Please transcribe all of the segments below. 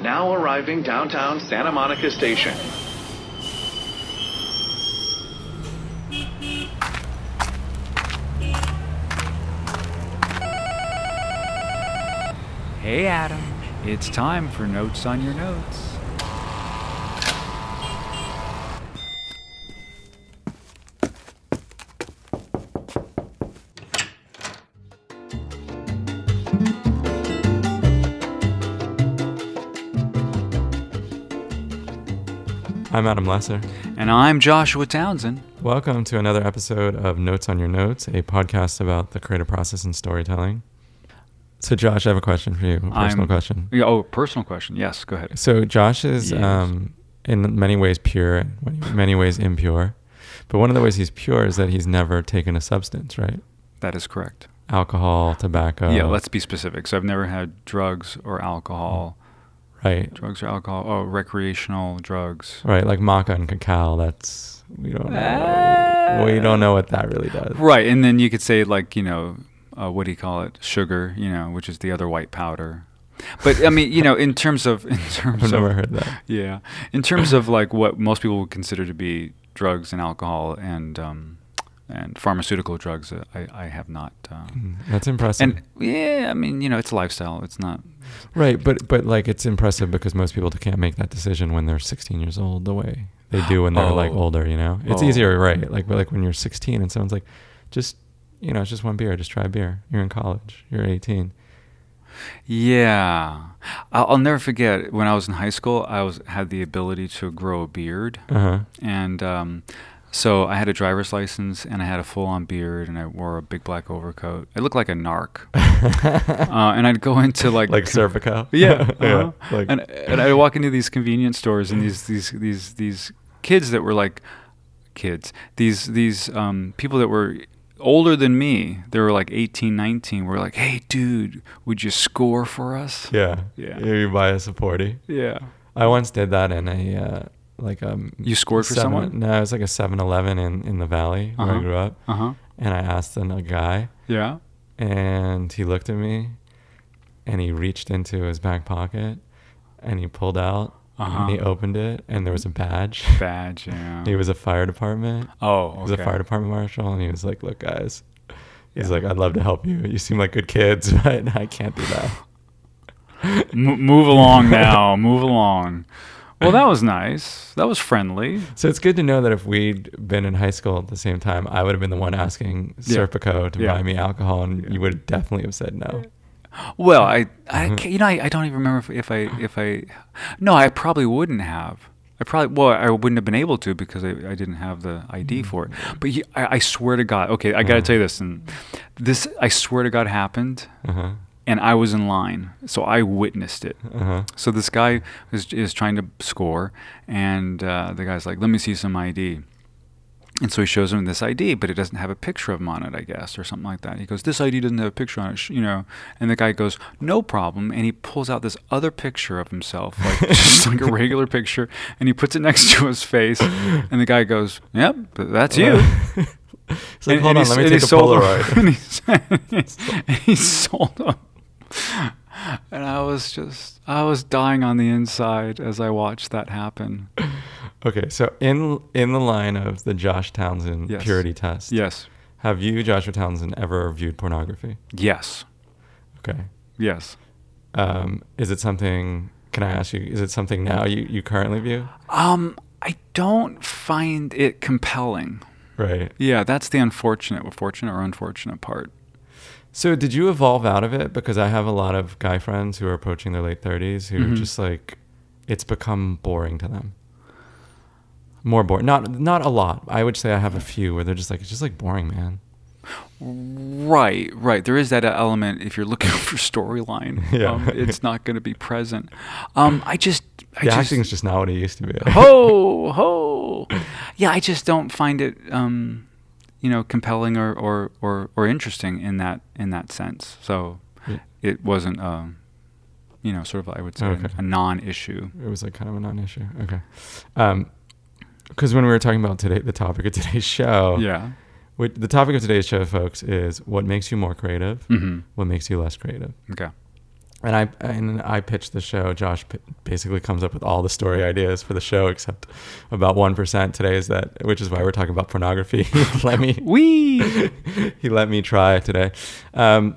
Now arriving downtown Santa Monica Station. Hey, Adam. It's time for Notes on Your Notes. I'm Adam Lesser. And I'm Joshua Townsend. Welcome to another episode of Notes on Your Notes, a podcast about the creative process and storytelling. So, Josh, I have a question for you, a personal I'm- question. Yeah, Oh, personal question. Yes, go ahead. So, Josh is Yes. um, in many ways pure and in many ways impure. But one of the ways he's pure is that he's never taken a substance, right? That is correct. Alcohol, tobacco. yeah, let's be specific. So I've never had drugs or alcohol. Right. Drugs or alcohol. Oh, recreational drugs. Right, like maca and cacao. That's we don't know. we don't know what that really does. Right, and then you could say like you know, uh, what do you call it? Sugar, you know, which is the other white powder. But I mean, you know, in terms of in terms I've of never heard that. yeah, in terms of like what most people would consider to be drugs and alcohol and um, and pharmaceutical drugs, uh, I I have not. Uh, Mm, That's impressive. and yeah, I mean, you know, it's a lifestyle. It's not. Right, but but like it's impressive because most people can't make that decision when they're 16 years old the way they do when they're like Oh. older. You know, it's Oh. easier, right? Like but like when you're 16 and someone's like, just you know, it's just one beer, just try a beer. You're in college, you're 18. Yeah, I'll, I'll never forget when I was in high school. I was had the ability to grow a beard. Uh huh. And um, so I had a driver's license and I had a full on beard and I wore a big black overcoat. I looked like a narc. uh, and I'd go into like like Serpico. Yeah, yeah. uh-huh. Like and and I'd walk into these convenience stores and these these these these kids that were like kids. These these um, people that were older than me. They were like 18, 19. Were like, "Hey, dude, would you score for us?" yeah, Yeah. You buy us a supporty. Yeah. I once did that in a uh, like um. You scored for seven- someone? No, it was like a 7-Eleven in in the valley where I Uh-huh. grew up, Uh huh. and I asked a guy. Yeah. and he looked at me and he reached into his back pocket and he pulled out Uh-huh. and he opened it and there was a badge. Badge. Yeah. he was a fire department. oh, He was a fire department marshal and he was like, "Look, guys." He's Yeah. like, "I'd love to help you. You seem like good kids, but I can't do that." M- move along now. move along. Well, that was nice. That was friendly. So it's good to know that if we'd been in high school at the same time, I would have been the one asking Yeah. Serpico to Yeah. buy me alcohol, and Yeah. you would definitely have said no. Well, I, I Mm-hmm. you know, I, I don't even remember if, if I, if I, no, I probably wouldn't have. I probably, well, I wouldn't have been able to because I, I didn't have the ID for it. But you, I, I swear to God, okay, I got to Uh-huh. tell you this, and this, I swear to God, happened, Uh huh. And I was in line, so I witnessed it. Uh huh. So this guy is, is trying to score, and uh, the guy's like, "Let me see some ID." And so he shows him this ID, but it doesn't have a picture of him on it, I guess, or something like that. He goes, "This ID doesn't have a picture on it," you know. And the guy goes, "No problem." And he pulls out this other picture of himself, like just like a regular picture, and he puts it next to his face. And the guy goes, "Yep, th- that's you." It's like, And- hold and on, let me take a him- Polaroid. and, he, and he sold them. And I was just, I was dying on the inside as I watched that happen. Okay, so in in the line of the Josh Townsend Yes. purity test, Yes, have you, Joshua Townsend, ever viewed pornography? yes, Okay, yes. um, is it something? Can I ask you? Is it something now you you currently view? Um, I don't find it compelling. Right. Yeah, that's the unfortunate, fortunate or unfortunate part. So did you evolve out of it? Because I have a lot of guy friends who are approaching their late thirties who are Mhm. just like, it's become boring to them. More boring. Not not a lot. I would say I have a few where they're just like, it's just like boring, man. Right, right. There is that element. If you're looking for storyline, Yeah. um, it's not going to be present. Um, I just, I the just, acting's just not what it used to be. ho ho. Yeah, I just don't find it, um, you know, compelling or, or, or, or interesting in that in that sense. So Yeah. it wasn't, um, you know, sort of I would say Okay. a non-issue. It was like kind of a non-issue. Okay. Um, because when we were talking about today, the topic of today's show, Yeah. which, the topic of today's show, folks, is what makes you more creative, Mm-hmm. what makes you less creative. Okay. And I and I pitched the show. Josh basically comes up with all the story ideas for the show, except about one percent today is that, which is why we're talking about pornography. let me we, he let me try today. Um,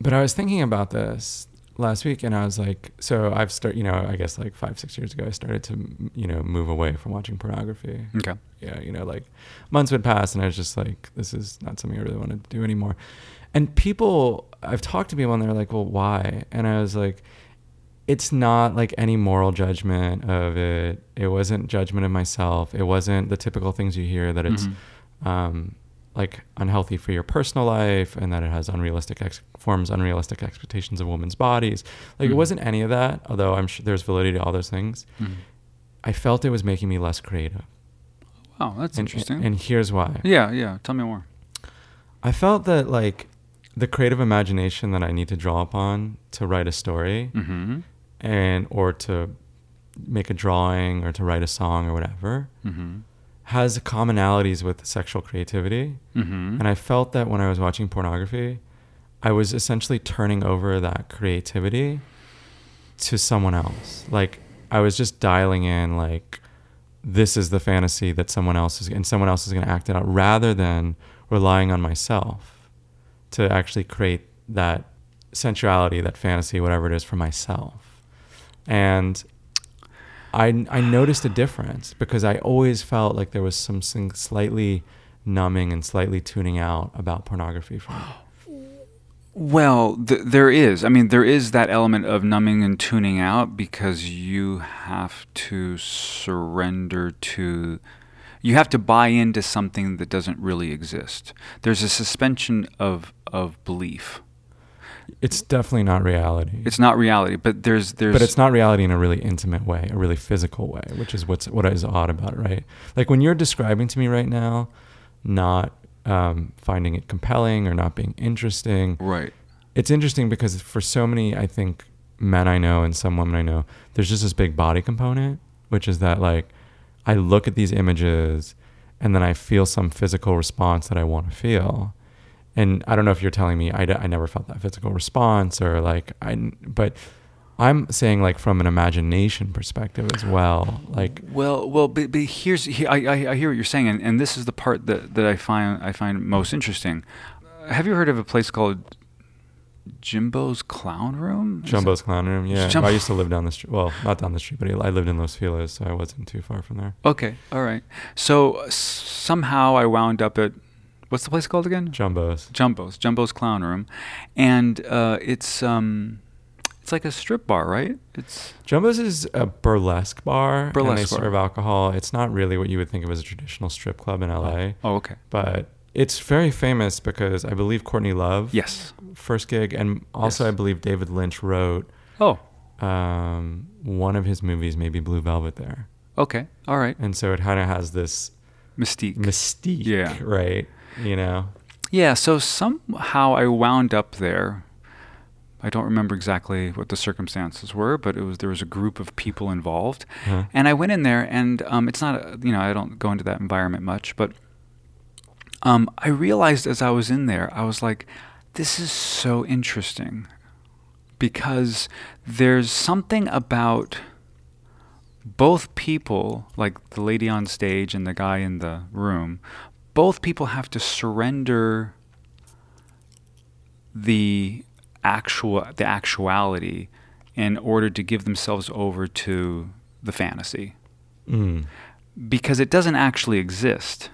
but I was thinking about this last week, and I was like, so I've started, you know, I guess like five six years ago, I started to you know move away from watching pornography. Okay. Yeah, you know, like months would pass, and I was just like, this is not something I really want to do anymore. And people, I've talked to people, and they're like, well, why? And I was like, it's not like any moral judgment of it. It wasn't judgment of myself. It wasn't the typical things you hear that it's Mhm. um, like unhealthy for your personal life and that it has unrealistic ex- forms unrealistic expectations of women's bodies. Like it Mhm. wasn't any of that. Although I'm sure there's validity to all those things. Mhm. I felt it was making me less creative. Oh, that's And- interesting. And here's why. yeah, yeah. Tell me more. I felt that like the creative imagination that I need to draw upon to write a story Mm-hmm. and or to make a drawing or to write a song or whatever Mm-hmm. has commonalities with sexual creativity. Mm-hmm. And I felt that when I was watching pornography, I was essentially turning over that creativity to someone else. Like I was just dialing in like this is the fantasy that someone else is and someone else is going to act it out rather than relying on myself to actually create that sensuality, that fantasy, whatever it is for myself. And I I noticed a difference because I always felt like there was something slightly numbing and slightly tuning out about pornography for me. Well, th- there is. I mean, there is that element of numbing and tuning out because you have to surrender to. You have to buy into something that doesn't really exist. There's a suspension of of belief. It's definitely not reality. It's not reality, but there's there's. but it's not reality in a really intimate way, a really physical way, which is what's what is odd about it, right? Like when you're describing to me right now, not um, finding it compelling or not being interesting, right. it's interesting because for so many, I think men I know and some women I know, there's just this big body component, which is that like I look at these images and then I feel some physical response that I want to feel. And I don't know if you're telling me I, d- I never felt that physical response or like I, but I'm saying like from an imagination perspective as well. Like Well, well, but, but here's he, I, I I hear what you're saying, and, and this is the part that, that I find I find most interesting. Have you heard of a place called Jimbo's Clown Room? Is Jumbo's Clown Room, yeah. I used to live down the street. Well, not down the street, but I lived in Los Feliz, so I wasn't too far from there. Okay, all right. So uh, somehow I wound up at what's the place called again? Jumbo's. Jumbo's, Jumbo's Clown Room, and uh, it's um, it's like a strip bar, right? It's Jumbo's is a burlesque bar, and they Burlesque bar. serve alcohol. It's not really what you would think of as a traditional strip club in LA, oh, okay. but it's very famous because I believe Courtney Love, Yes. first gig, and also Yes. I believe David Lynch wrote Oh, um, one of his movies, maybe Blue Velvet, there, okay. All right. and so it kind of has this Mystique. mystique, Yeah. right? You know, Yeah, so somehow I wound up there. I don't remember exactly what the circumstances were, but it was there was a group of people involved, Huh. and I went in there, and um, it's not a, you know I don't go into that environment much, but um, I realized as I was in there, I was like, this is so interesting because there's something about both people, like the lady on stage and the guy in the room, both people have to surrender the actual the actuality in order to give themselves over to the fantasy mm. because it doesn't actually exist.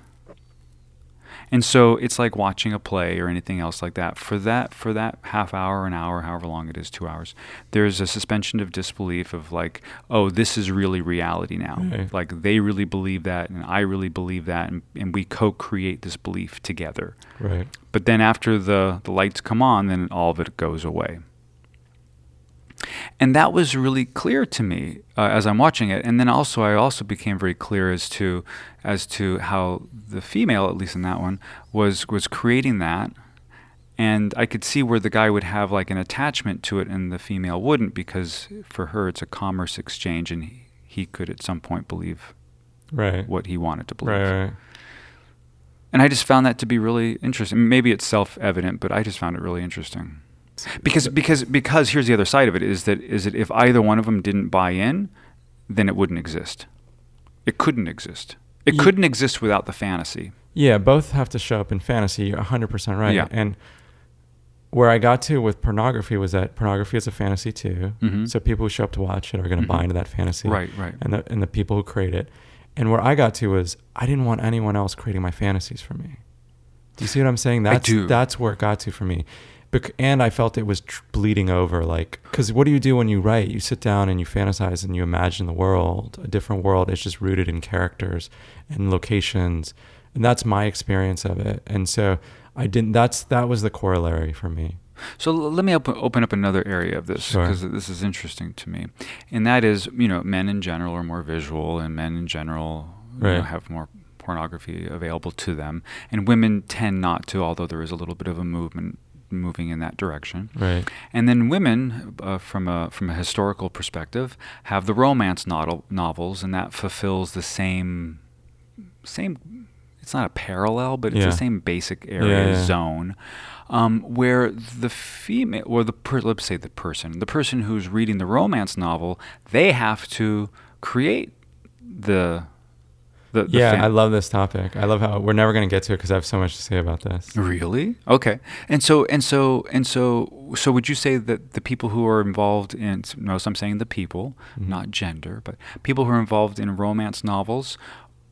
And so it's like watching a play or anything else like that. For that for that half hour, an hour, however long it is, two hours, there's a suspension of disbelief of like, oh, this is really reality now. Mm-hmm. Right. Like they really believe that and I really believe that and, and we co create this belief together. right. But then after the, the lights come on, then all of it goes away. And that was really clear to me uh, as I'm watching it. And then also, I also became very clear as to as to how the female, at least in that one, was was creating that. And I could see where the guy would have like an attachment to it, and the female wouldn't, because for her it's a commerce exchange, and he, he could at some point believe Right. what he wanted to believe. Right, right. And I just found that to be really interesting. Maybe it's self evident, but I just found it really interesting. It's because because because here's the other side of it is that is that if either one of them didn't buy in, then it wouldn't exist. It couldn't exist. It couldn't exist without the fantasy. Yeah, both have to show up in fantasy. You're 100% right. Yeah. And where I got to with pornography was that pornography is a fantasy too. Mhm. So people who show up to watch it are going to Mhm. buy into that fantasy. Right, right. And the, and the people who create it. And where I got to was I didn't want anyone else creating my fantasies for me. Do you see what I'm saying? That's, do. That's where it got to for me. Bec- and I felt it was tr- bleeding over. Like, because what do you do when you write? You sit down and you fantasize and you imagine the world, a different world. It's just rooted in characters and locations, and that's my experience of it. And so I didn't. That's that was the corollary for me. So l- let me open, open up another area of this Sure. because this is interesting to me, and that is you know men in general are more visual, and men in general you know, have more pornography available to them, and women tend not to, although there is a little bit of a movement moving in that direction. Right. And then women, uh, from a from a historical perspective, have the romance novel, novels, and that fulfills the same same. It's not a parallel, but it's Yeah. the same basic area Yeah, yeah. zone, um, where the female or the per, let's say the person, the person who's reading the romance novel, they have to create the the, the yeah, fan- I love this topic. I love how we're never going to get to it because I have so much to say about this. Really? Okay. And so and so and so so would you say that the people who are involved in notice I'm saying the people, Mhm. not gender, but people who are involved in romance novels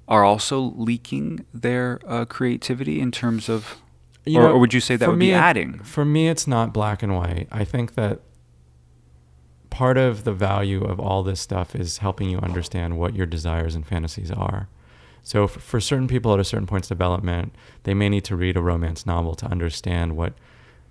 are also leaking their uh, creativity in terms of or, know, or would you say that would me, be adding? For me, it's not black and white. I think that part of the value of all this stuff is helping you understand what your desires and fantasies are. So, f- for certain people at a certain point of development, they may need to read a romance novel to understand what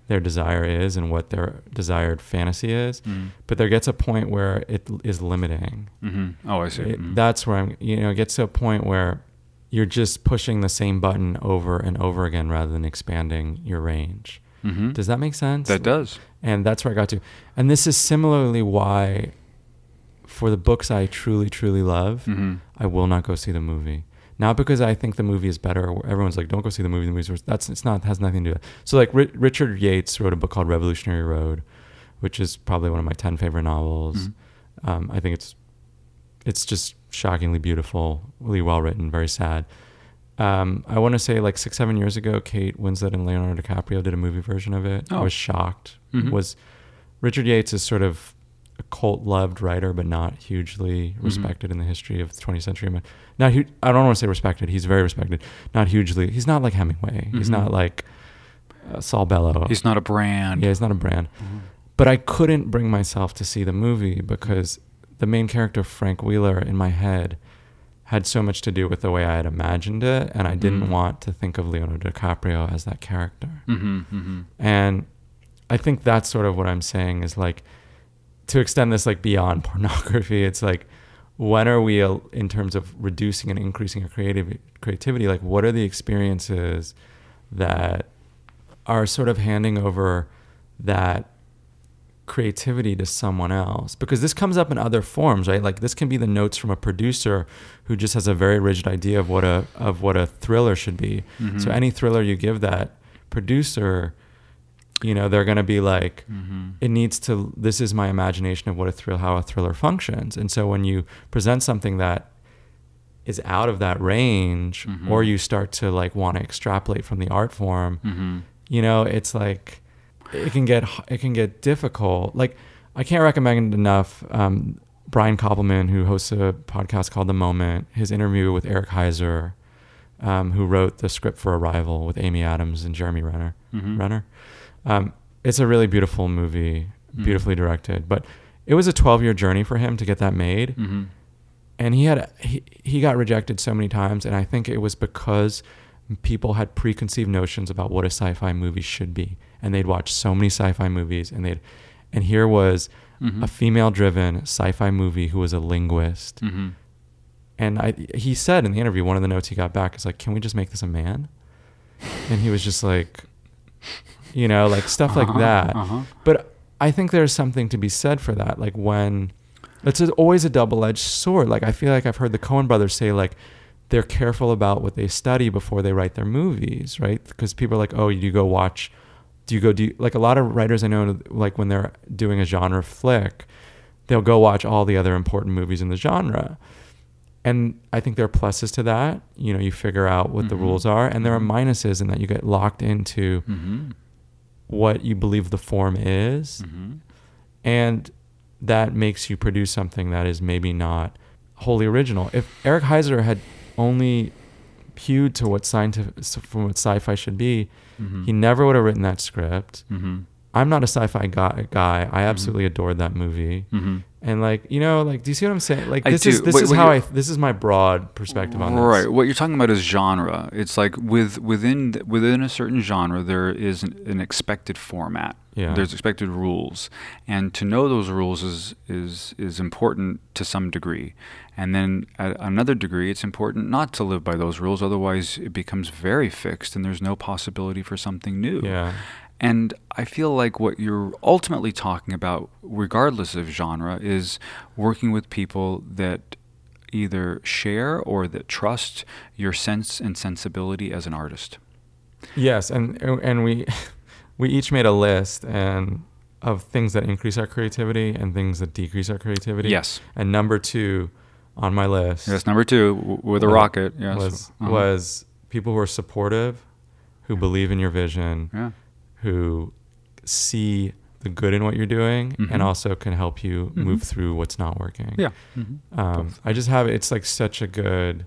their desire is and what their desired fantasy is. Mhm. But there gets a point where it is limiting. Mhm. Oh, I see. It- Mhm. that's where I'm, you know, it gets to a point where you're just pushing the same button over and over again rather than expanding your range. Mhm. Does that make sense? That does. And that's where I got to. And this is similarly why, for the books I truly, truly love, Mhm. I will not go see the movie. Not because I think the movie is better. Everyone's like, "Don't go see the movie." The movie's worse. That's it's not has nothing to do. with it. So like Ri- Richard Yates wrote a book called Revolutionary Road, which is probably one of my ten favorite novels. Mhm. Um, I think it's it's just shockingly beautiful, really well written, very sad. Um, I want to say like six, seven years ago, Kate Winslet and Leonardo DiCaprio did a movie version of it. I Oh. was shocked. Mhm. Was Richard Yates is sort of a cult loved writer, but not hugely Mhm. respected in the history of the 20th century. Not hu- I don't want to say respected. He's very respected. Not hugely. He's not like Hemingway. He's Mhm. not like uh, Saul Bellow. He's not a brand. yeah, he's not a brand. Mhm. But I couldn't bring myself to see the movie because the main character, Frank Wheeler, in my head, had so much to do with the way I had imagined it, and I didn't Mhm. want to think of Leonardo DiCaprio as that character. And I think that's sort of what I'm saying is like to extend this like beyond pornography. It's like when are we uh, in terms of reducing and increasing our creative creativity? Like what are the experiences that are sort of handing over that creativity to someone else because this comes up in other forms right like this can be the notes from a producer who just has a very rigid idea of what a of what a thriller should be Mhm. so any thriller you give that producer you know they're going to be like Mhm. it needs to this is my imagination of what a thrill how a thriller functions and so when you present something that is out of that range Mhm. or you start to like want to extrapolate from the art form Mhm. you know it's like it can get it can get difficult like i can't recommend enough um, brian koppelman who hosts a podcast called the moment his interview with eric heisserer um, who wrote the script for arrival with amy adams and jeremy renner Mhm. renner um, it's a really beautiful movie Mhm. beautifully directed but it was a 12 year journey for him to get that made Mhm. and he had he, he got rejected so many times and i think it was because people had preconceived notions about what a sci-fi movie should be and they'd watched so many sci-fi movies and they'd and here was Mhm. a female driven sci-fi movie who was a linguist Mhm. and I, he said in the interview one of the notes he got back is like can we just make this a man and he was just like you know like stuff like Uh-huh, that uh-huh. but I think there's something to be said for that. Like when it's always a double-edged sword. Like I feel like I've heard the Coen brothers say like they're careful about what they study before they write their movies, right? Because people are like, oh, you go watch do you go do you, like a lot of writers I know like when they're doing a genre flick, they'll go watch all the other important movies in the genre. And I think there are pluses to that. You know, you figure out what the Mhm. rules are, and there are Mhm. minuses in that you get locked into Mm-hmm. What you believe the form is, Mm-hmm. and that makes you produce something that is maybe not wholly original. If Eric Heisserer had only hewed to what scientific from what sci-fi should be, Mm-hmm. he never would have written that script. Mm-hmm. I'm not a sci-fi guy. guy. I absolutely adored that movie. And like, you know, like, do you see what I'm saying? Like, I this is this Wait, is what how I this is my broad perspective on this. Right. What you're talking about is genre. It's like with within within a certain genre, there is an, an expected format. Yeah. There's expected rules, and to know those rules is is is important to some degree. And then at another degree, it's important not to live by those rules. Otherwise, it becomes very fixed, and there's no possibility for something new. Yeah. And I feel like what you're ultimately talking about, regardless of genre, is working with people that either share or that trust your sense and sensibility as an artist. Yes, and and we we each made a list and of things that increase our creativity and things that decrease our creativity. Yes. And number two on my list. Yes, number two w- with a wa- rocket. Yes. Was Uh-huh. was people who are supportive, who believe in your vision, Yeah. Who see the good in what you're doing, Mhm. and also can help you Mhm. move through what's not working. Yeah. Mhm. Um, I just have it's like such a good.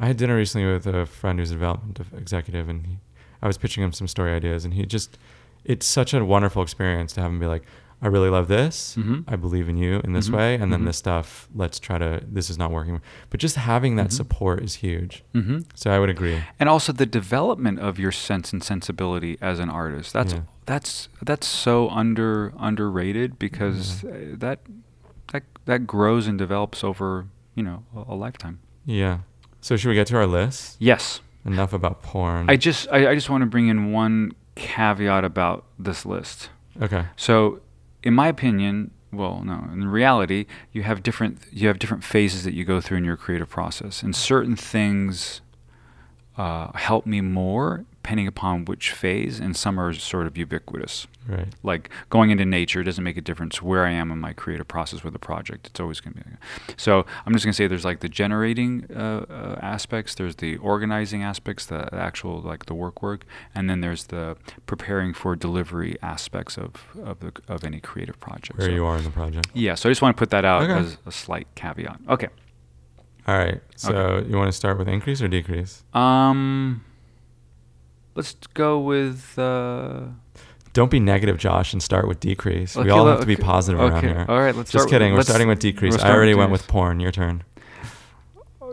I had dinner recently with a friend who's a development executive, and he, I was pitching him some story ideas, and he just, it's such a wonderful experience to have him be like, I really love this. Mhm. I believe in you in this Mhm. way, and then Mhm. this stuff, let's try to. This is not working, but just having that Mhm. support is huge. hmm So I would agree. And also the development of your sense and sensibility as an artist. That's Yeah. that's that's so under underrated because uh, that that that grows and develops over you know a, a lifetime. Yeah. So should we get to our list? Yes. Enough about porn. I just I, I just want to bring in one caveat about this list. okay. So, in my opinion, well, no, in reality, you have different you have different phases that you go through in your creative process, and certain things uh, help me more depending upon which phase, and some are sort of ubiquitous. Right. Like going into nature doesn't make a difference where I am in my creative process with a project. It's always going to be. Like So I'm just going to say there's like the generating uh, uh, aspects, there's the organizing aspects, the actual like the work work, and then there's the preparing for delivery aspects of of, the, of any creative project. Where So- you are in the project. Yeah. So I just want to put that out Okay. as a slight caveat. Okay. All right. So you want to start with increase or decrease? Um. Let's go with. Uh, Don't be negative, Josh, and start with decrease. we all have to be okay, positive around okay, here. all right, let's Just kidding. We're starting with decrease. we're I already with went with porn. Your turn.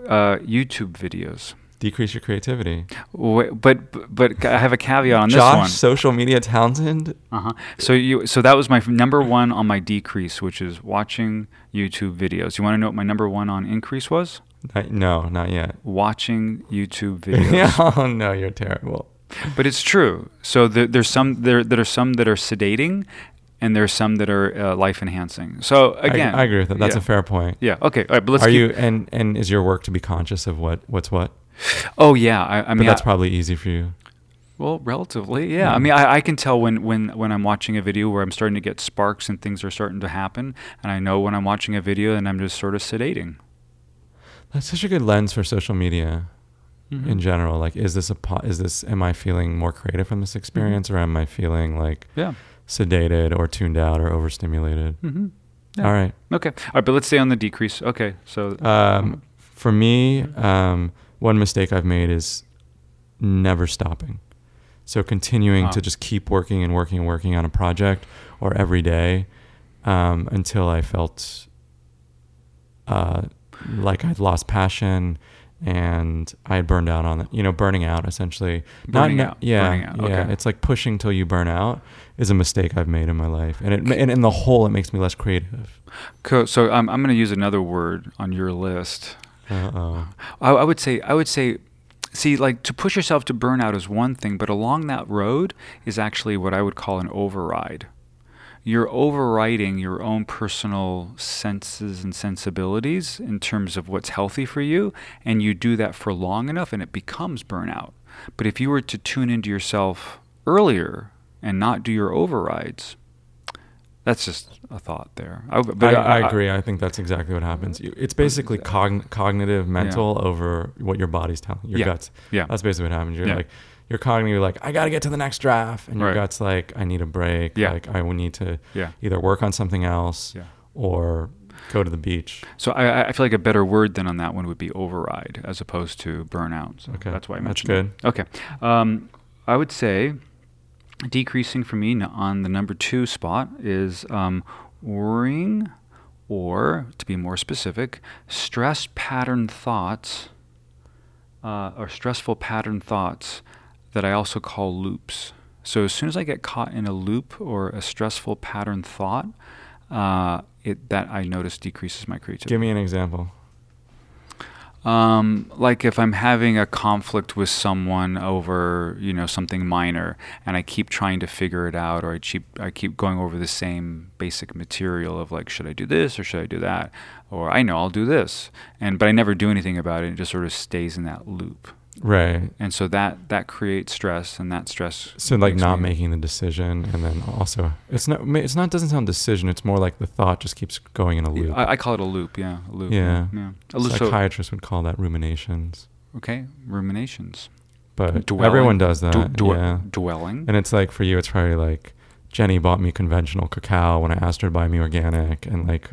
uh, YouTube videos. Decrease your creativity. Wait, but but I have a caveat on this one. Josh, social media Townsend. Uh-huh. So you so that was my number one on my decrease, which is watching YouTube videos. You want to know what my number one on increase was? Not- no, not yet. Watching YouTube videos. oh no, you're terrible. But it's true. So the, there's some there there are some that are sedating, and there's some that are uh, life enhancing. So I- again, I, agree with that. That's yeah. a fair point. Yeah. Okay. All right. But let's. Are keep, you and and is your work to be conscious of what what's what? Oh yeah. I, I But mean, that's I- probably easy for you. Well, relatively, yeah. I mean, I, I can tell when, when, when I'm watching a video where I'm starting to get sparks and things are starting to happen, and I know when I'm watching a video and I'm just sort of sedating. That's such a good lens for social media Mhm. in general. Like, is this a po- is this am I feeling more creative from this experience, or am I feeling like Yeah. sedated or tuned out or overstimulated? Mm-hmm. All right. Okay. All right, but let's stay on the decrease. Okay. So. Um, for me, um, one mistake I've made is never stopping. So continuing Ah. to just keep working and working and working on a project or every day um, until I felt uh, like I'd lost passion and I had burned out on it. You know, burning out essentially. Burning ne- out, Yeah, burning out, yeah. It's like pushing till you burn out is a mistake I've made in my life, and it and in the whole, it makes me less creative. Co- so I'm, I'm going to use another word on your list. Uh oh. I, I would say I would say see like to push yourself to burnout is one thing, but along that road is actually what I would call an override. You're overriding your own personal senses and sensibilities in terms of what's healthy for you, and you do that for long enough and it becomes burnout. But if you were to tune into yourself earlier and not do your overrides. That's just a thought there. I, I, I, agree. I think that's exactly what happens. It's basically cogn- cognitive, mental over what your body's telling your Yeah. guts. Yeah. That's basically what happens. You're Yeah. like, you're cognitive. Like, I got to get to the next draft, and your Right. guts like, I need a break. Yeah. Like, I will need to Yeah. either work on something else Yeah. or go to the beach. So I, I feel like a better word than on that one would be override as opposed to burnout. So Okay, that's why I mentioned. that's mentioned it. Okay. Um, I would say decreasing for me on the number two spot is um, worrying, or to be more specific, stress pattern thoughts uh, or stressful pattern thoughts that I also call loops. So as soon as I get caught in a loop or a stressful pattern thought, uh, it that I notice decreases my creativity. Give me an example. Um, like if I'm having a conflict with someone over, you know, something minor, and I keep trying to figure it out, or I keep I keep going over the same basic material of like, should I do this or should I do that, or I know I'll do this, and but I never do anything about it. It just sort of stays in that loop, Right. and so that that creates stress, and that stress. So like not me- making the decision, and then also it's not. It's not. Doesn't sound decision. It's more like the thought just keeps going in a loop. I, I call it a loop. Yeah, a loop. Yeah. yeah. A loop, so, would call that ruminations, okay, ruminations. but Dwelling. everyone does that. Du- dwe- yeah. Dwelling. And it's like for you, it's probably like Jenny bought me conventional cacao when I asked her to buy me organic, and like,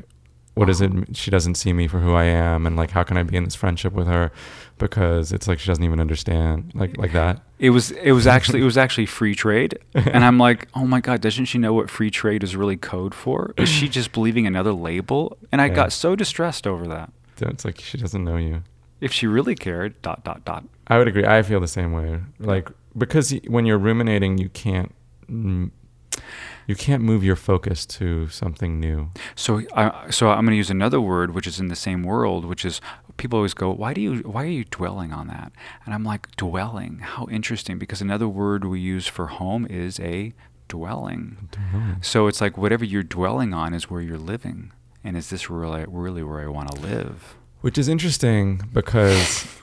what is it? She doesn't see me for who I am, and like, how can I be in this friendship with her? Because it's like she doesn't even understand, like like that. It was it was actually it was actually free trade, and I'm like, oh my god, doesn't she know what free trade is really code for? Is she just believing another label? And I Yeah. got so distressed over that. It's like she doesn't know you. If she really cared, dot dot dot. I would agree. I feel the same way. Like because when you're ruminating, you can't. You can't move your focus to something new. So I so I'm going to use another word which is in the same world, which is people always go, why do you why are you dwelling on that? And I'm like, dwelling. How interesting because another word we use for home is a dwelling. So it's like whatever you're dwelling on is where you're living. And is this really really where I want to live? Which is interesting because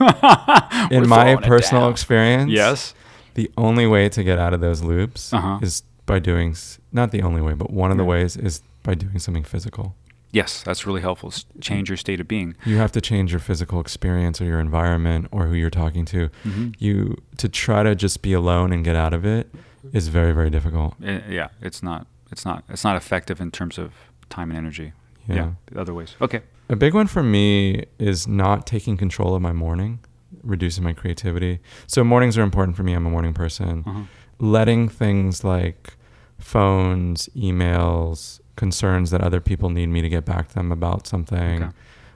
in my personal experience, Yes. the only way to get out of those loops Uh-huh. is by doing not the only way, but one of the ways is by doing something physical. Yes, that's really helpful. Change your state of being. You have to change your physical experience or your environment or who you're talking to. Mhm. You to try to just be alone and get out of it is very very difficult. Eh, Yeah, it's not. It's not. It's not effective in terms of time and energy. Yeah. the other ways. Okay. A big one for me is not taking control of my morning, reducing my creativity. So mornings are important for me. I'm a morning person. Uh-huh. Letting things like phones, emails, concerns that other people need me to get back to them about something, Okay.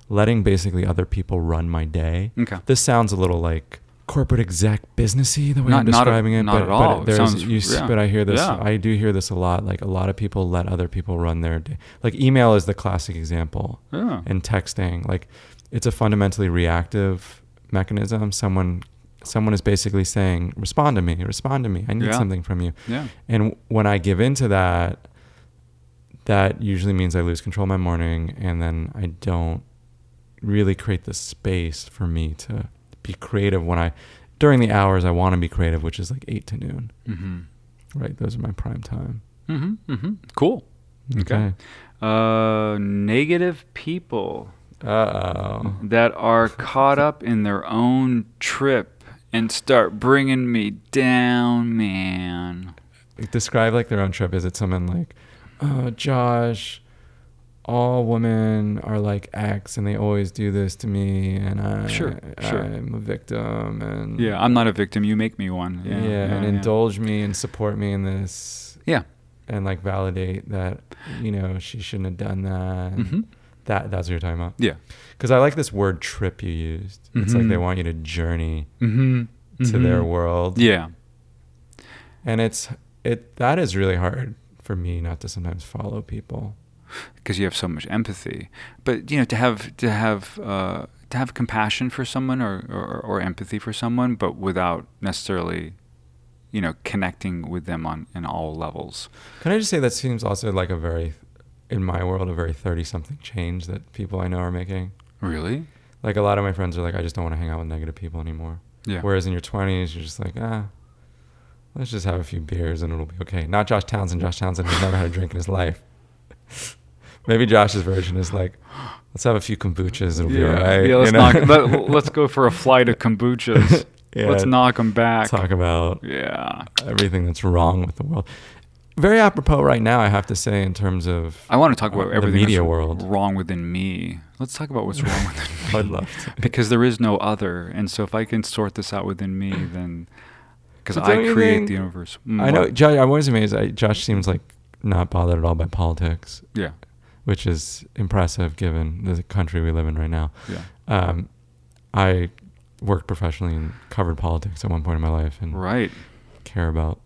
letting basically other people run my day. Okay. This sounds a little like corporate exec businessy the way Not- I'm describing not describing it, not but, at all. but It there's sounds- you, yeah. but I hear this Yeah. I do hear this a lot like a lot of people let other people run their day. Like email is the classic example Yeah. and texting like it's a fundamentally reactive mechanism someone someone is basically saying respond to me respond to me i need Yeah. something from you Yeah. and when i give into that that usually means i lose control of my morning and then i don't really create the space for me to be creative when i during the hours i want to be creative which is like 8 to noon Mm-hmm. right those are my prime time Mm-hmm. Mm-hmm. Cool. okay Uh, negative people uh-oh that are caught up in their own trip and start bringing me down, man. describe like their own trip. Is it someone like, uh, Josh, all women are like X and they always do this to me and I, Sure, sure. I'm a victim and Yeah, I'm not a victim. You make me one. yeah, Yeah, and indulge me and support me in this Yeah. and like validate that, you know, she shouldn't have done that. Mm-hmm. That that's what you're talking about. Yeah. Because I like this word trip you used. It's like they Mhm. want you to journey Mm-hmm. to their world. Yeah. And it's it that is really hard for me not to sometimes follow people. because you have so much empathy. But you know, to have to have uh, to have compassion for someone or, or or empathy for someone, but without necessarily, you know, connecting with them on in all levels. Can I just say that seems also like a very, in my world, a very 30 something change that people I know are making. Really? Like a lot of my friends are like, I just don't want to hang out with negative people anymore. Yeah. Whereas in your 20s, you're just like, ah, let's just have a few beers and it'll be okay. Not Josh Townsend. Josh Townsend has never had a drink in his life. Maybe Josh's version is like, let's have a few kombuchas. It'll be all right. yeah. Let's you know? knock. Let, let's go for a flight of kombuchas. Yeah. Let's knock them back. talk about Yeah. everything that's wrong with the world. Very apropos right now, I have to say, in terms of I want to talk about Uh, everything media that's world. wrong within me. Let's talk about what's wrong within me. I'd love to. because there is no other, and so if I can sort this out within me, then because But I create think- the universe. Mm, I know, what? Josh, I was amazed. I, Josh seems like not bothered at all by politics, Yeah. which is impressive given the country we live in right now. Yeah. Um, I worked professionally and covered politics at one point in my life and Right. care about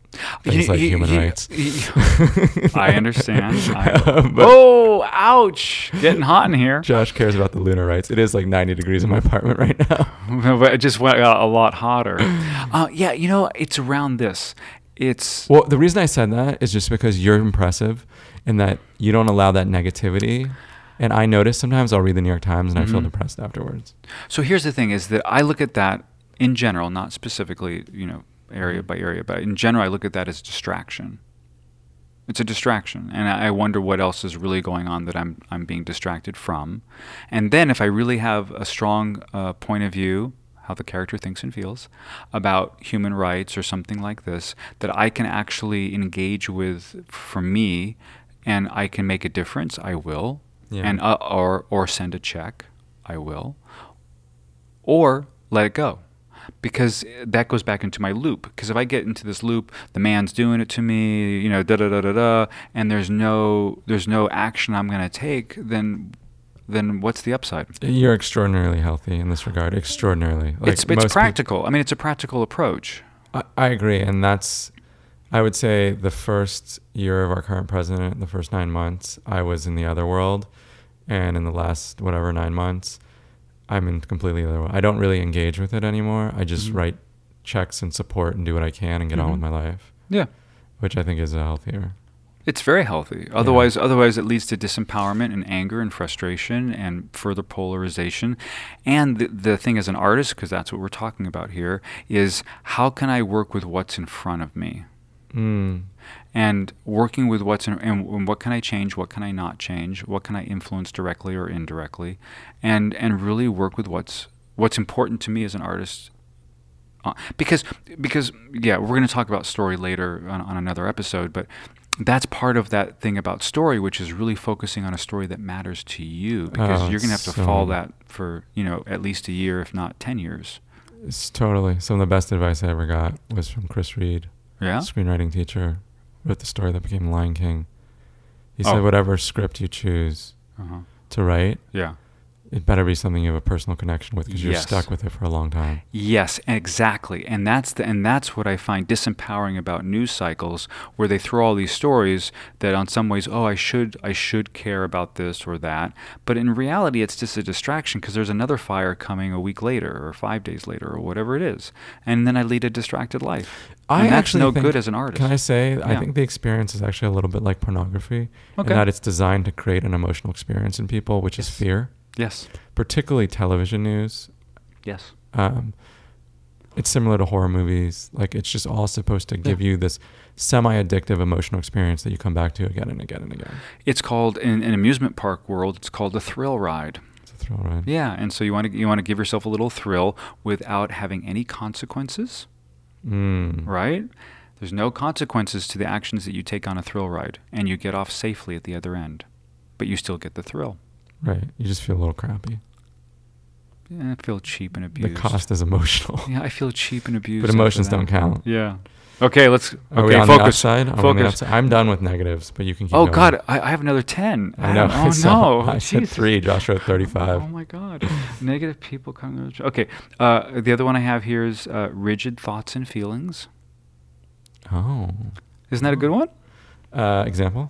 You- things like you- human you- rights. I understand. I, But- oh, ouch! Getting hot in here. Josh cares about the lunar rights. It is like 90 degrees in my apartment right now. but it just went a lot hotter. Uh, yeah, you know, it's around this. It's Well, the reason I said that is just because you're impressive in that you don't allow that negativity. And I notice sometimes I'll read the New York Times and I feel Mhm. depressed afterwards. so. Here's the thing: is that I look at that in general, not specifically, you know, area by area, but in general, I look at that as distraction. It's a distraction, and I I wonder what else is really going on that I'm I'm being distracted from. And then, if I really have a strong uh, point of view, how the character thinks and feels about human rights or something like this, that I can actually engage with for me, and I can make a difference, I will. Yeah. And uh, or or send a check, I will. Or let it go because that goes back into my loop. Because if I get into this loop, the man's doing it to me, you know, da da da da da, and there's no there's no action I'm going to take, then then what's the upside? You're extraordinarily healthy in this regard. Extraordinarily. Like it's it's practical. I mean, it's a practical approach. I, I agree. And that's, I would say, the first year of our current president, the first nine months, I was in the other world. And in the last, whatever, nine months, I'm in completely other world. I don't really engage with it anymore. I just Mhm. write checks and support and do what I can and get on with my life, Yeah. which I think is a healthier. It's very healthy. Otherwise, otherwise it leads to disempowerment and anger and frustration and further polarization. And the, the thing as an artist, because that's what we're talking about here, is how can I work with what's in front of me? Mm. And working with what's in, and, and what can I change, what can I not change, what can I influence directly or indirectly, and and really work with what's what's important to me as an artist. Uh, because because yeah, we're going to talk about story later on, on another episode, but that's part of that thing about story, which is really focusing on a story that matters to you, because Oh, you're going to have to so- follow that for you know at least a year, if not ten years. It's totally. Some of the best advice I ever got was from Chris Reed. Yeah. screenwriting teacher, wrote the story that became Lion King. He Oh. said, whatever script you choose Uh-huh. to write, Yeah. It better be something you have a personal connection with because you're Yes. stuck with it for a long time. Yes, exactly. And that's the and that's what I find disempowering about news cycles where they throw all these stories that on some ways, oh, I should I should care about this or that, but in reality it's just a distraction because there's another fire coming a week later or 5 days later or whatever it is. And then I lead a distracted life. I and actually no think- good as an artist. Can I say, I think the experience is actually a little bit like pornography Okay. in that it's designed to create an emotional experience in people, which is fear, Yes. particularly television news. Yes. Um, it's similar to horror movies. Like it's just all supposed to give Yeah. you this semi-addictive emotional experience that you come back to again and again and again. It's called in an amusement park world, it's called a thrill ride. It's a thrill ride. Yeah, and so you want to you want to give yourself a little thrill without having any consequences. Mm. right? There's no consequences to the actions that you take on a thrill ride, and you get off safely at the other end, but you still get the thrill. Right. You just feel a little crappy. Yeah, I feel cheap and abused. The cost is emotional. Yeah, I feel cheap and abused. But emotions don't count. Yeah. Okay, let's. Are okay, we on the focus. upside? Are on the Focus. upside? I'm done with negatives, but you can keep Oh going. God, I, I have another ten. I know. Oh So, no, I said Jesus. three. Josh wrote 35. Oh my God, negative people coming. Okay, uh, the other one I have here is uh, rigid thoughts and feelings. Oh. Isn't that a good one? Uh, example?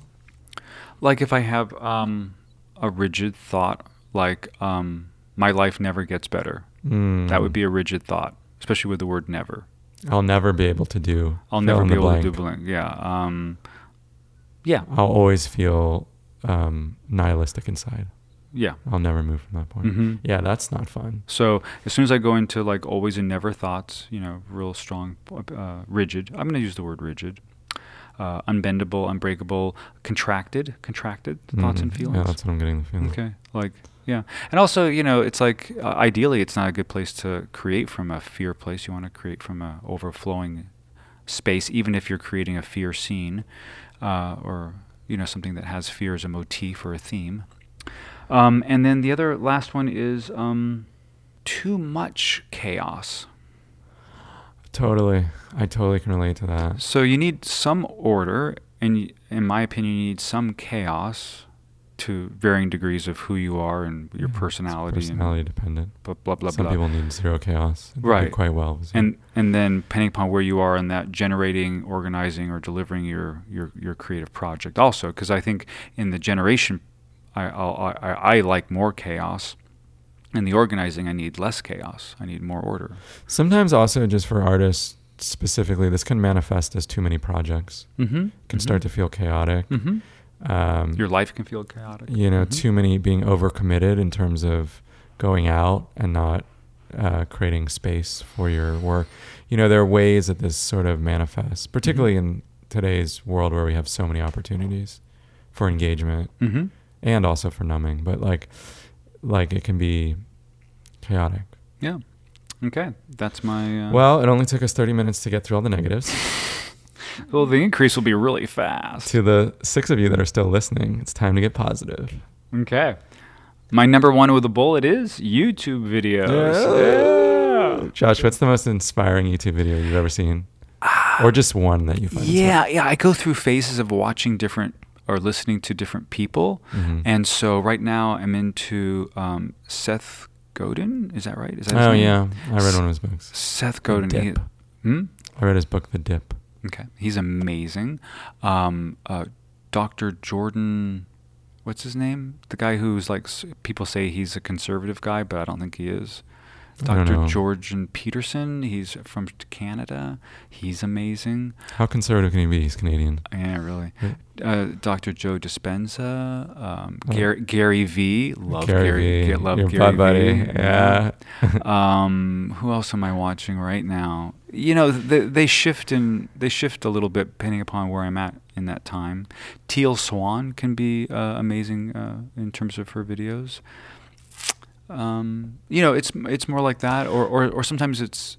Like if I have um, a rigid thought, like um, my life never gets better. Mm. That would be a rigid thought, especially with the word never. I'll never be able to do. I'll never be able blank. to do blank. Yeah. Um, yeah. I'll always feel um, nihilistic inside. Yeah. I'll never move from that point. Mhm. Yeah, that's not fun. So as soon as I go into like always and never thoughts, you know, real strong, uh, rigid. I'm going to use the word rigid. Uh, unbendable, unbreakable, contracted, contracted thoughts and Mhm. feelings. Yeah, that's what I'm getting the feeling. Okay, like yeah, and also you know it's like uh, ideally it's not a good place to create from a fear place. You want to create from a overflowing space, even if you're creating a fear scene, uh, or you know something that has fear as a motif or a theme. Um, and then the other last one is um, too much chaos. Totally. I totally can relate to that. So you need some order, and in my opinion, you need some chaos to varying degrees of who you are and your Yeah, personality. personality and dependent. blah blah blah Some blah. people need zero chaos. Right. quite well. with and and then depending upon where you are in that generating, organizing, or delivering your your your creative project, also because I think in the generation, I I I I like more chaos. In the organizing, I need less chaos. I need more order. Sometimes also just for artists specifically, this can manifest as too many projects. Mm-hmm. Can start to feel chaotic. Mm-hmm. Um, Your life can feel chaotic. you know, Mhm. too many being overcommitted in terms of going out and not uh, creating space for your work. You know, there are ways that this sort of manifests, particularly in today's world where we have so many opportunities for engagement Mm-hmm. and also for numbing. But like, like it can be chaotic. Yeah. Okay. That's my. Uh, Well, it only took us 30 minutes to get through all the negatives. well, the increase will be really fast. to the six of you that are still listening, it's time to get positive. Okay. My number one with a bullet is YouTube videos. Yeah. Josh, what's the most inspiring YouTube video you've ever seen? or just one that you find Yeah, yeah. I go through phases of watching different or listening to different people, Mhm. and so right now I'm into um, Seth Godin. Is that right? Is that Oh yeah, I read one of his books. Seth Godin. he- Dip. hmm? I read his book, The Dip. Okay, he's amazing. Um, uh, Dr. Jordan, what's his name? The guy who's like people say he's a conservative guy, but I don't think he is. Dr. know. Jordan Peterson. He's from Canada. He's amazing. How conservative can he be? He's Canadian. Yeah, really. Yeah. Uh, Dr. Joe Dispenza, um, Oh. Gary, Gary V. Love Gary Gary. V, love your Gary bud buddy. V. Yeah. um, who else am I watching right now? You know, they, they shift in they shift a little bit depending upon where I'm at in that time. Teal Swan can be uh, amazing uh, in terms of her videos. Um, you know, it's it's more like that, or, or or sometimes it's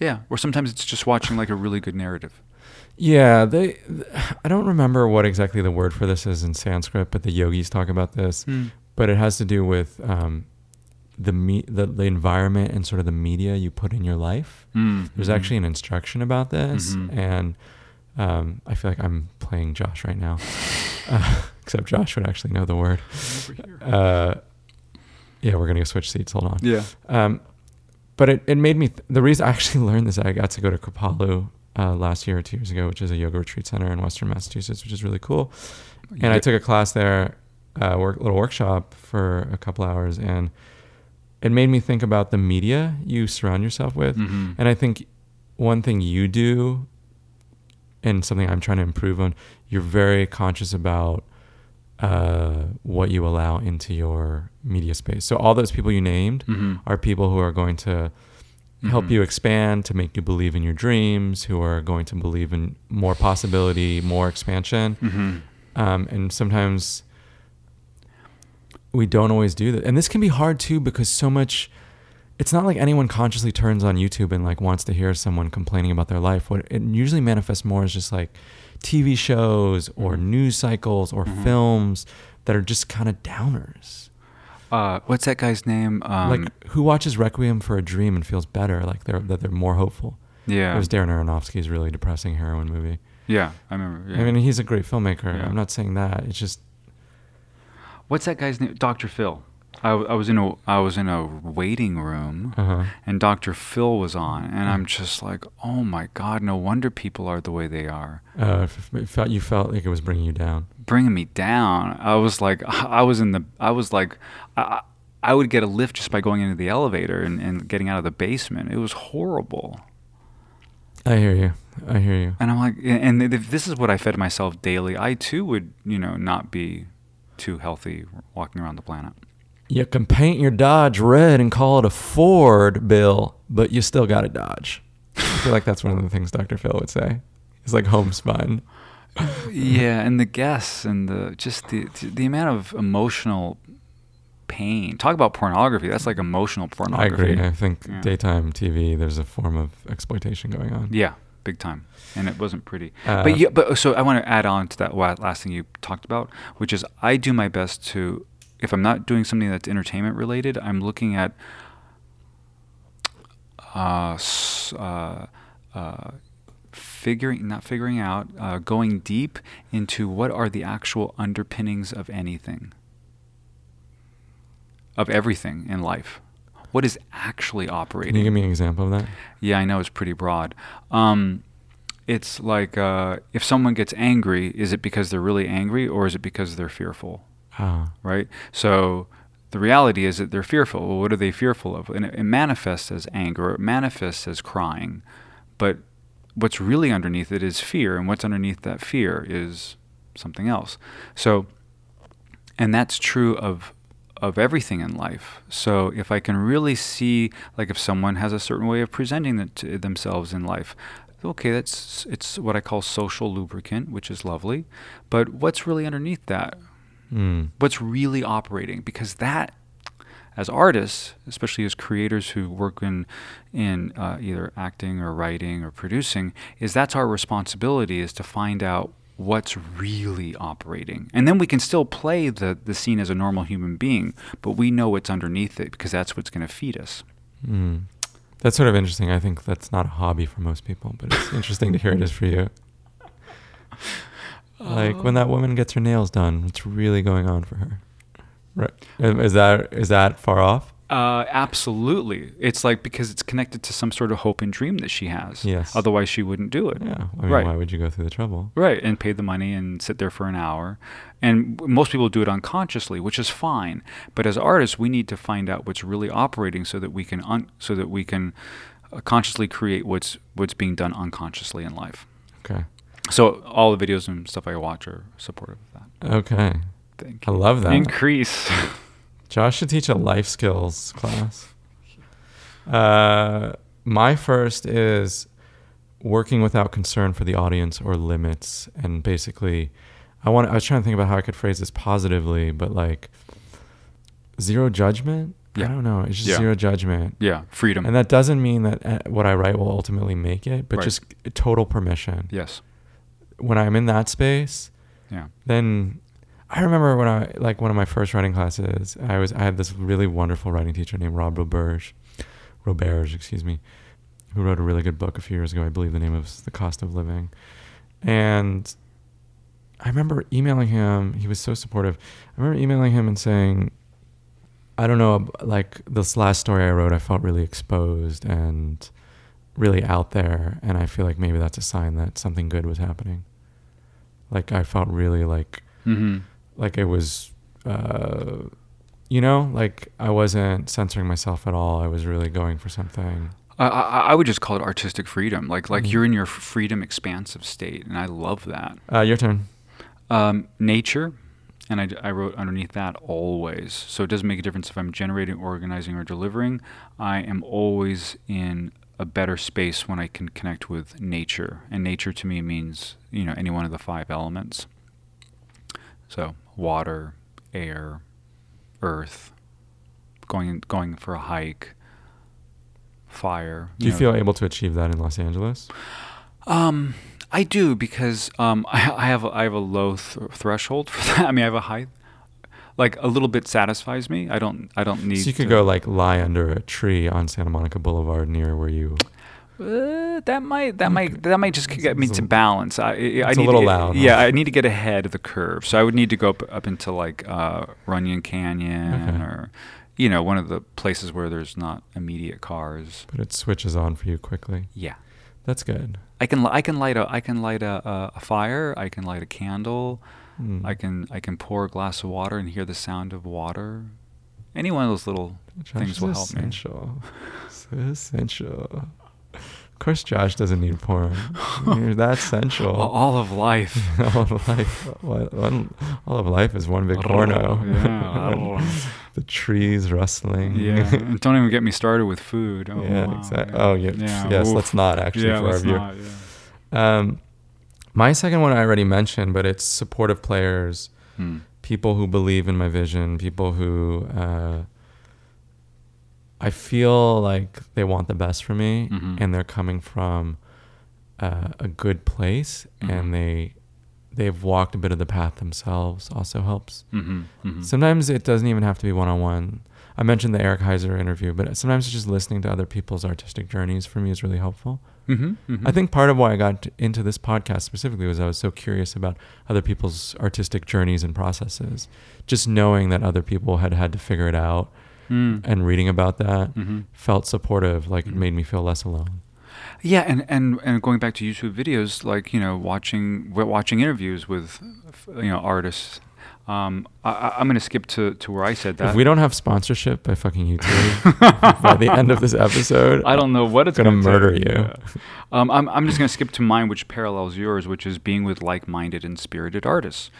yeah, or sometimes it's just watching like a really good narrative. Yeah, they. I don't remember what exactly the word for this is in Sanskrit, but the yogis talk about this. But it has to do with um, the, me- the the environment and sort of the media you put in your life. Mm. There's Mhm. actually an instruction about this, Mhm. and um, I feel like I'm playing Josh right now, uh, except Josh would actually know the word. Uh, yeah, we're gonna go switch seats. Hold on. yeah. Um, but it, it made me th- the reason I actually learned this I got to go to Kripalu uh, last year or two years ago, which is a yoga retreat center in Western Massachusetts, which is really cool. And I took a class there, uh, work little workshop for a couple hours, and it made me think about the media you surround yourself with. Mhm. And I think one thing you do, and something I'm trying to improve on, you're very conscious about uh, what you allow into your media space. So all those people you named Mhm. are people who are going to help Mhm. you expand, to make you believe in your dreams, who are going to believe in more possibility, more expansion. Mhm. Um, and sometimes we don't always do that. And this can be hard too because so much it's not like anyone consciously turns on YouTube and like wants to hear someone complaining about their life. What it usually manifests more is just like TV shows or Mhm. news cycles or Mhm. films that are just kind of downers. Uh, what's that guy's name? Um, like who watches Requiem for a Dream and feels better, like they're that they're more hopeful. yeah, It was Darren Aronofsky's really depressing heroin movie. yeah, I remember. Yeah. I mean, he's a great filmmaker. Yeah. I'm not saying that. It's just what's that guy's name? Dr. Phil. I, I was in a I was in a waiting room, uh-huh. and Dr. Phil was on, and Mm. I'm just like, oh my god, no wonder people are the way they are, Uh, it felt you felt like it was bringing you down. bringing me down. I was like, I was in the, I was like, I, I would get a lift just by going into the elevator and, and getting out of the basement. It was horrible. I hear you. I hear you. And I'm like, and if this is what I fed myself daily, I too would, you know, not be too healthy walking around the planet. You can paint your Dodge red and call it a Ford, Bill, but you still got a Dodge. I feel like that's one of the things Dr. Phil would say. It's like homespun. yeah, and the guests and the just the the amount of emotional pain. Talk about pornography. That's like emotional pornography. I agree. I think Yeah. daytime TV, there's a form of exploitation going on. Yeah, big time. And it wasn't pretty. Uh, but yeah, but so I want to add on to that last thing you talked about, which is I do my best to, if I'm not doing something that's entertainment related, I'm looking at uh, uh, uh, figuring, not figuring out, uh, going deep into what are the actual underpinnings of anything, of everything in life. What is actually operating? Can you give me an example of that? Yeah, I know it's pretty broad. Um, it's like uh, if someone gets angry, is it because they're really angry or is it because they're fearful? Ah, Right? So the reality is that they're fearful. Well, what are they fearful of? And it, it manifests as anger, it manifests as crying. But what's really underneath it is fear, and what's underneath that fear is something else. So, and that's true of of everything in life. So if I can really see, like if someone has a certain way of presenting it themselves in life, okay, that's it's what I call social lubricant, which is lovely. But what's really underneath that? Mm. What's really operating? Because that, as artists, especially as creators who work in in uh, either acting or writing or producing, is that's our responsibility is to find out what's really operating. And then we can still play the, the scene as a normal human being, but we know what's underneath it because that's what's going to feed us. Mm. That's sort of interesting. I think that's not a hobby for most people, but it's interesting to hear it is for you. Like when that woman gets her nails done, what's really going on for her? Right? Is that is that far off? Uh, absolutely. It's like because it's connected to some sort of hope and dream that she has. Yes. Otherwise, she wouldn't do it. Yeah. I mean, Right. why would you go through the trouble? Right, and pay the money and sit there for an hour. And most people do it unconsciously, which is fine. But as artists, we need to find out what's really operating so that we can un- so that we can uh, consciously create what's what's being done unconsciously in life. Okay. So all the videos and stuff I watch are supportive of that. Okay. Thank I love that. Increase. Josh should teach a life skills class. Uh, my first is working without concern for the audience or limits, and basically, I want. I was trying to think about how I could phrase this positively, but like zero judgment. Yeah. I don't know. It's just Yeah. zero judgment, yeah, freedom. and that doesn't mean that uh, what I write will ultimately make it, but Right. just total permission. yes. When I'm in that space, Yeah. then I remember when I like one of my first writing classes, I was I had this really wonderful writing teacher named Rob Roberge, Roberge, excuse me, who wrote a really good book a few years ago. I believe the name was The Cost of Living, and I remember emailing him. He was so supportive. I remember emailing him and saying, I don't know, like this last story I wrote, I felt really exposed and really out there, and I feel like maybe that's a sign that something good was happening. Like I felt really like Mm-hmm. like it was uh you know like i wasn't censoring myself at all i was really going for something I, I, I would just call it artistic freedom. Like like Mhm. you're in your freedom expansive state, and I love that. uh your turn Um, nature, and I, I wrote underneath that always. So it doesn't make a difference if I'm generating, organizing, or delivering. I am always in a better space when I can connect with nature. And nature to me means, you know, any one of the five elements. So water, air, earth, going going for a hike, fire. do you know, feel able to achieve that in los angeles um, I do because um, I, I have a, I have a low th- threshold for that. I mean, I have a high, like a little bit satisfies me. I don't I don't need. so you could to- go like lie under a tree on santa monica boulevard near where you Uh, that might that might that might just get me to balance. I, I, it's a little to loud, huh? Yeah, I need to get ahead of the curve. So I would need to go up up into like uh, Runyon Canyon Okay. or, you know, one of the places where there's not immediate cars. but it switches on for you quickly Yeah. that's good I can I can light a I can light a, a, a fire. I can light a candle. Mm. I can I can pour a glass of water and hear the sound of water. Any one of those little Josh things will help me. essential so essential Of course, Josh doesn't need porn. You're that sensual. All of life. all of life, one- all of life is one big porno. Yeah. the trees rustling. yeah. And don't even get me started with food. Oh, yeah, wow. exactly. Oh, yeah. Yeah, Yes, oof. let's not actually yeah, for our let's viewer. not, yeah. Um, my second one I already mentioned, but it's supportive players, Hmm. people who believe in my vision, people who uh, I feel like they want the best for me, Mhm. and they're coming from uh, a good place, Mhm. and they they've walked a bit of the path themselves. Also helps. Mhm, mhm. Sometimes it doesn't even have to be one on one. I mentioned the Eric Heisserer interview, but sometimes just listening to other people's artistic journeys for me is really helpful. Mhm, mhm. I think part of why I got into this podcast specifically was I was so curious about other people's artistic journeys and processes. Just knowing that other people had had to figure it out Mm. and reading about that Mhm. felt supportive, like it Mhm. made me feel less alone. Yeah, and, and, and going back to YouTube videos, like you know, watching watching interviews with you know artists. Um, I, I'm going to skip to, to where I said that. If we don't have sponsorship by fucking YouTube by the end of this episode, I don't know what it's gonna gonna murder take. you. Yeah. Um, I'm I'm just going to skip to mine, which parallels yours, which is being with like-minded and spirited artists.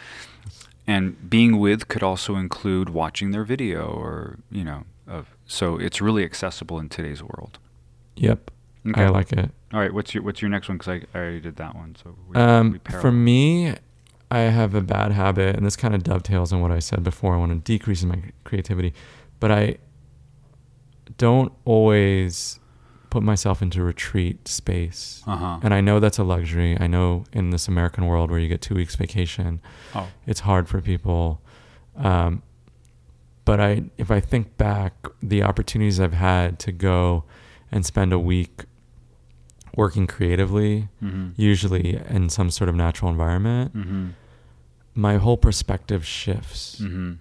And being with could also include watching their video, or you know, of so it's really accessible in today's world. Yep, Okay. I like it. All right, what's your what's your next one? Because I, I already did that one. So we, Um, we for me, I have a bad habit, and this kind of dovetails on what I said before. I want to decrease my creativity, but I don't always put myself into retreat space. Uh-huh. And I know that's a luxury. I know in this American world where you get two weeks vacation, Oh. it's hard for people. Um, but I, if I think back, the opportunities I've had to go and spend a week working creatively, Mhm. usually in some sort of natural environment, Mm-hmm. my whole perspective shifts, Mm-hmm.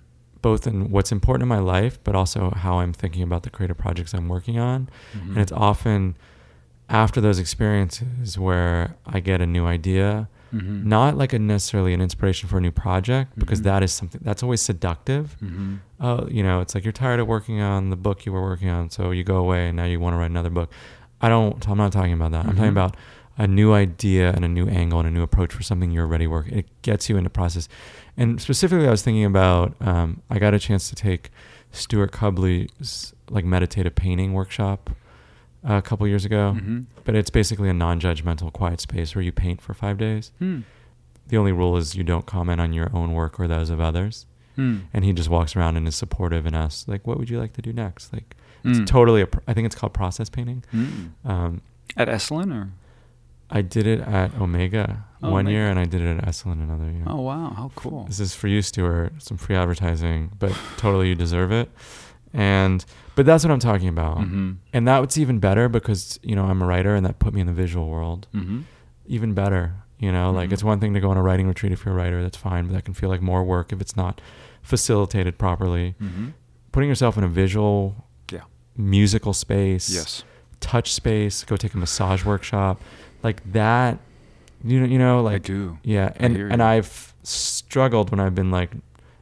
both in what's important in my life, but also how I'm thinking about the creative projects I'm working on. Mhm. And it's often after those experiences where I get a new idea, Mhm. not like a necessarily an inspiration for a new project, because Mhm. that is something that's always seductive. Oh, you know, it's like you're tired of working on the book you were working on, so you go away and now you want to write another book. I don't. I'm not talking about that. I'm Mhm. talking about a new idea and a new angle and a new approach for something you're already working. It gets you into process. And specifically, I was thinking about. Um, I got a chance to take Stewart Cubley's like meditative painting workshop a couple years ago. Mhm. But it's basically a non-judgmental, quiet space where you paint for five days. Hmm. The only rule is you don't comment on your own work or those of others. Hmm. And he just walks around and is supportive and asks, like, "What would you like to do next?" Like, it's Mm. totally. A, I think it's called process painting. Mm. Um, At Esalen or? I did it at Omega Oh, one Omega. year, and I did it at Esalen another year. Oh wow, how cool. This is for you, Stewart. Some free advertising, but totally you deserve it. And but that's what I'm talking about. Mhm. And that's even better because you know I'm a writer, and that put me in the visual world. Mhm. Even better, you know. Like Mhm. it's one thing to go on a writing retreat if you're a writer, that's fine, but that can feel like more work if it's not facilitated properly. Mhm. Putting yourself in a visual. Musical space, Yes. touch space, go take a massage workshop, like that. You know, you know, like I do. Yeah, and and. I've struggled when I've been like,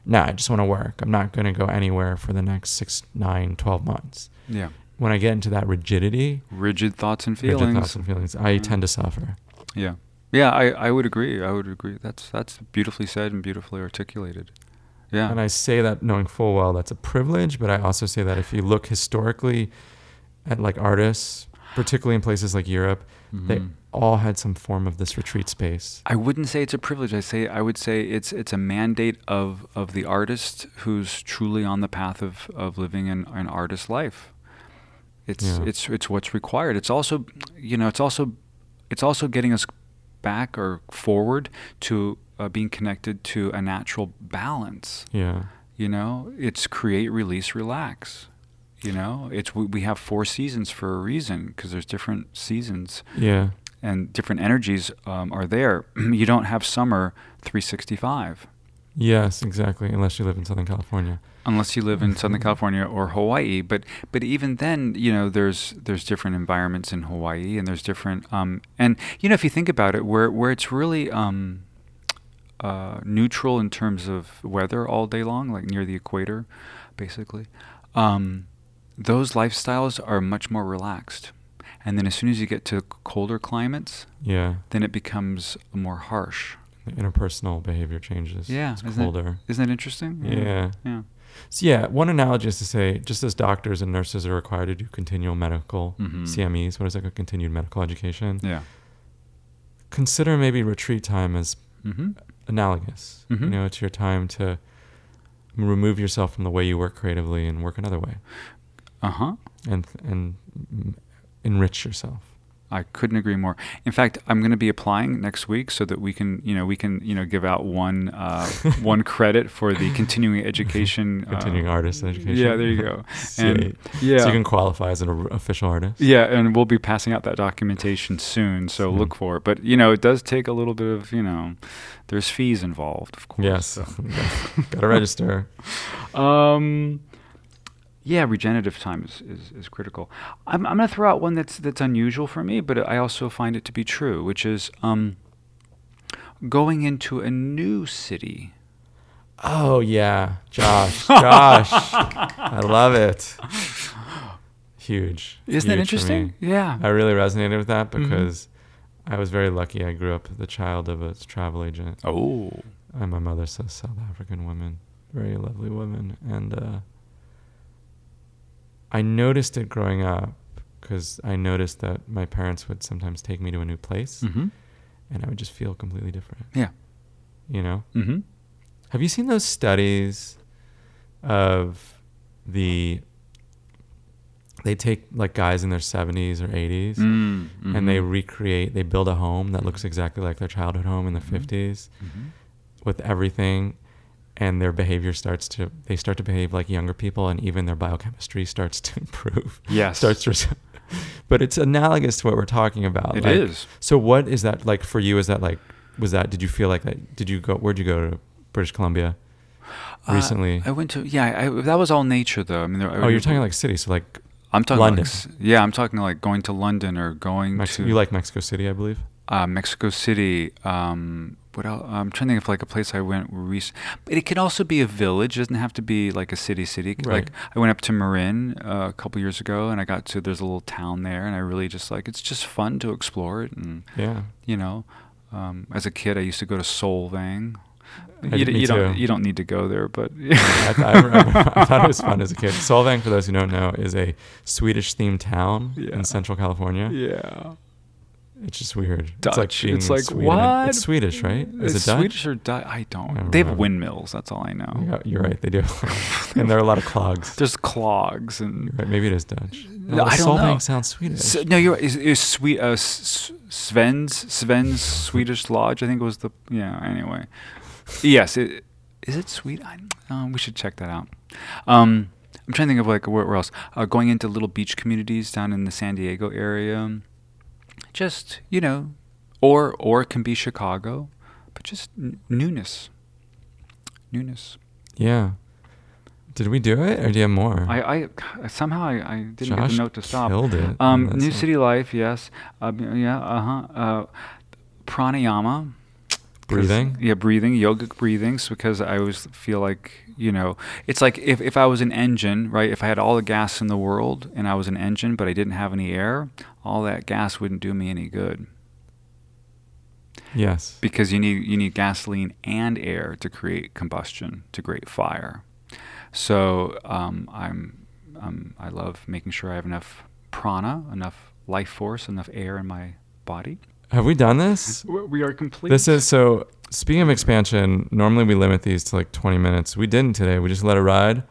nah, I just want to work. I'm not going to go anywhere for the next six, nine, 12 months. Yeah. When I get into that rigidity, Rigid thoughts and feelings, rigid thoughts and feelings, I Yeah. tend to suffer. Yeah. Yeah, I, I would agree. I would agree. That's that's beautifully said and beautifully articulated. Yeah. And I say that knowing full well that's a privilege, but I also say that if you look historically at like artists, particularly in places like Europe, they Mhm. all had some form of this retreat space. I wouldn't say it's a privilege. I say I would say it's it's a mandate of of the artist who's truly on the path of, of living an, an artist life. It's Yeah. it's it's what's required. It's also you know it's also it's also getting us back or forward to uh, being connected to a natural balance. Yeah. You know, it's create, release, relax. You know, it's we, we have four seasons for a reason because there's different seasons Yeah. and different energies um, are there. you don't have summer 365 Yes, exactly. Unless you live in Southern California. unless you live in Southern California or Hawaii. But but even then, you know, there's there's different environments in Hawaii, and there's different um, and you know if you think about it, where where it's really um, uh, neutral in terms of weather all day long, like near the equator, basically. Um, those lifestyles are much more relaxed. and then as soon as you get to colder climates, Yeah. then it becomes more harsh. The interpersonal behavior changes. Yeah, It's isn't colder. Isn't that interesting? Yeah. Yeah. So yeah, one analogy is to say, just as doctors and nurses are required to do continual medical Mhm. CMEs, what is that? Called continued medical education. Yeah. Consider maybe retreat time as Mm-hmm. Analogous. You Mhm. know, it's your time to remove yourself from the way you work creatively and work another way, Uh huh. and and enrich yourself. I couldn't agree more. In fact, I'm going to be applying next week so that we can, you know, we can, you know, give out one uh, one credit for the continuing education. Continuing uh, artist education. Yeah, there you go. and yeah, So you can qualify as an official artist. yeah, and we'll be passing out that documentation soon. So Soon. look for it. But you know, it does take a little bit of, you know, there's fees involved, of course. Yes. so. Gotta register. Um, yeah, regenerative time is, is, is critical. I'm, I'm going to throw out one that's that's unusual for me, but I also find it to be true, which is um, going into a new city. Oh yeah, Josh. Josh, I love it. Huge. Isn't that Huge for interesting? Yeah. I really resonated with that Mhm. because I was very lucky. I grew up the child of a travel agent. oh. And my mother's a South African woman, very lovely woman, and uh, I noticed it growing up because I noticed that my parents would sometimes take me to a new place, Mm-hmm. and I would just feel completely different. Yeah. You know. Mm-hmm. Have you seen those studies of the they take like guys in their 70s or 80s Mm, and they mhm. recreate they build a home that looks exactly like their childhood home in the Mhm. 50s Mhm. with everything and their behavior starts to they start to behave like younger people and even their biochemistry starts to improve Yes. starts to res- but it's analogous to what we're talking about It like, is. so what is that like for you is that like was that did you feel like that did you go where'd you go to british columbia Uh, recently I went to yeah. I, that was all nature though. I mean, there, oh you're talking like city so like I'm talking London. Like, yeah, I'm talking like going to London or going Mex- to you like mexico city i believe uh, Mexico City. Um, what else? I'm trying to think of like a place I went recent. But it can also be a village. It doesn't have to be like a city. City. Right. Like I went up to Marin uh, a couple years ago, and I got to there's a little town there, and I really just like it's just fun to explore it, and yeah you know, um, as a kid I used to go to Solvang. I- You, d- you don't you don't need to go there, but I, th- I, remember, I thought it was fun as a kid. Solvang, for those who don't know, is a Swedish-themed town Yeah. in Central California. yeah. It's just weird. It's like being It's like, Sweden. what? It's Swedish, right? Is It's it Dutch? Swedish or Dutch? I I don't. don't they have windmills. That's all I know. Yeah, you're right. They do, and there are a lot of clogs. There's clogs and right, maybe it is Dutch. No, I don't know. sounds Swedish. S- no, you're is, is sweet uh, Sven's Sven's Swedish Lodge. I think it was the yeah. Anyway, yes. It, is it sweet? I, um, we should check that out. Um, I'm trying to think of like where, where else. Uh, going into little beach communities down in the San Diego area. Just you know, or or it can be Chicago, but just n- newness. Newness. yeah. Did we do it, or do you have more? I, I somehow I, I didn't get Josh the note to stop. killed it. Um, New it. City Life, yes. Um, yeah, uh-huh. Uh Pranayama. Breathing? Yeah, breathing, yogic breathings, because I always feel like, you know, it's like if, if I was an engine, right? If I had all the gas in the world and I was an engine, but I didn't have any air, all that gas wouldn't do me any good. Yes. Because you need you need gasoline and air to create combustion, to create fire. So um, I'm um, I love making sure I have enough prana, enough life force, enough air in my body. Have we done this? We are complete. This is so. Speaking of expansion, normally we limit these to like 20 minutes. We didn't today. We just let it ride.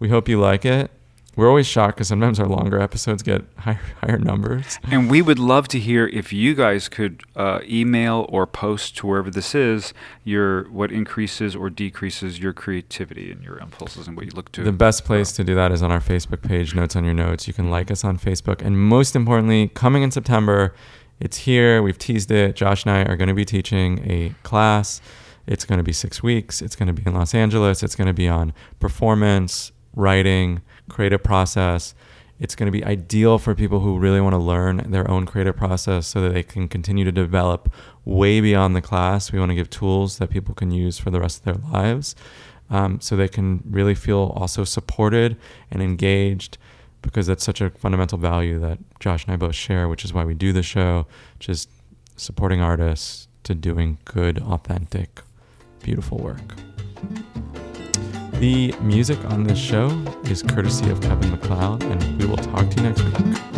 We hope you like it. We're always shocked because sometimes our longer episodes get higher, higher numbers. and we would love to hear if you guys could uh, email or post to wherever this is your what increases or decreases your creativity and your impulses and what you look to. The best place to do that is on our Facebook page, Notes on Your Notes. You can like us on Facebook. And most importantly, coming in September, it's here. We've teased it. Josh and I are going to be teaching a class. It's going to be six weeks. It's going to be in Los Angeles. It's going to be on performance, writing, creative process. It's going to be ideal for people who really want to learn their own creative process so that they can continue to develop way beyond the class. We want to give tools that people can use for the rest of their lives um, so they can really feel also supported and engaged because that's such a fundamental value that Josh and I both share, which is why we do the show, just supporting artists to doing good, authentic, beautiful work. The music on this show is courtesy of Kevin MacLeod, and we will talk to you next week.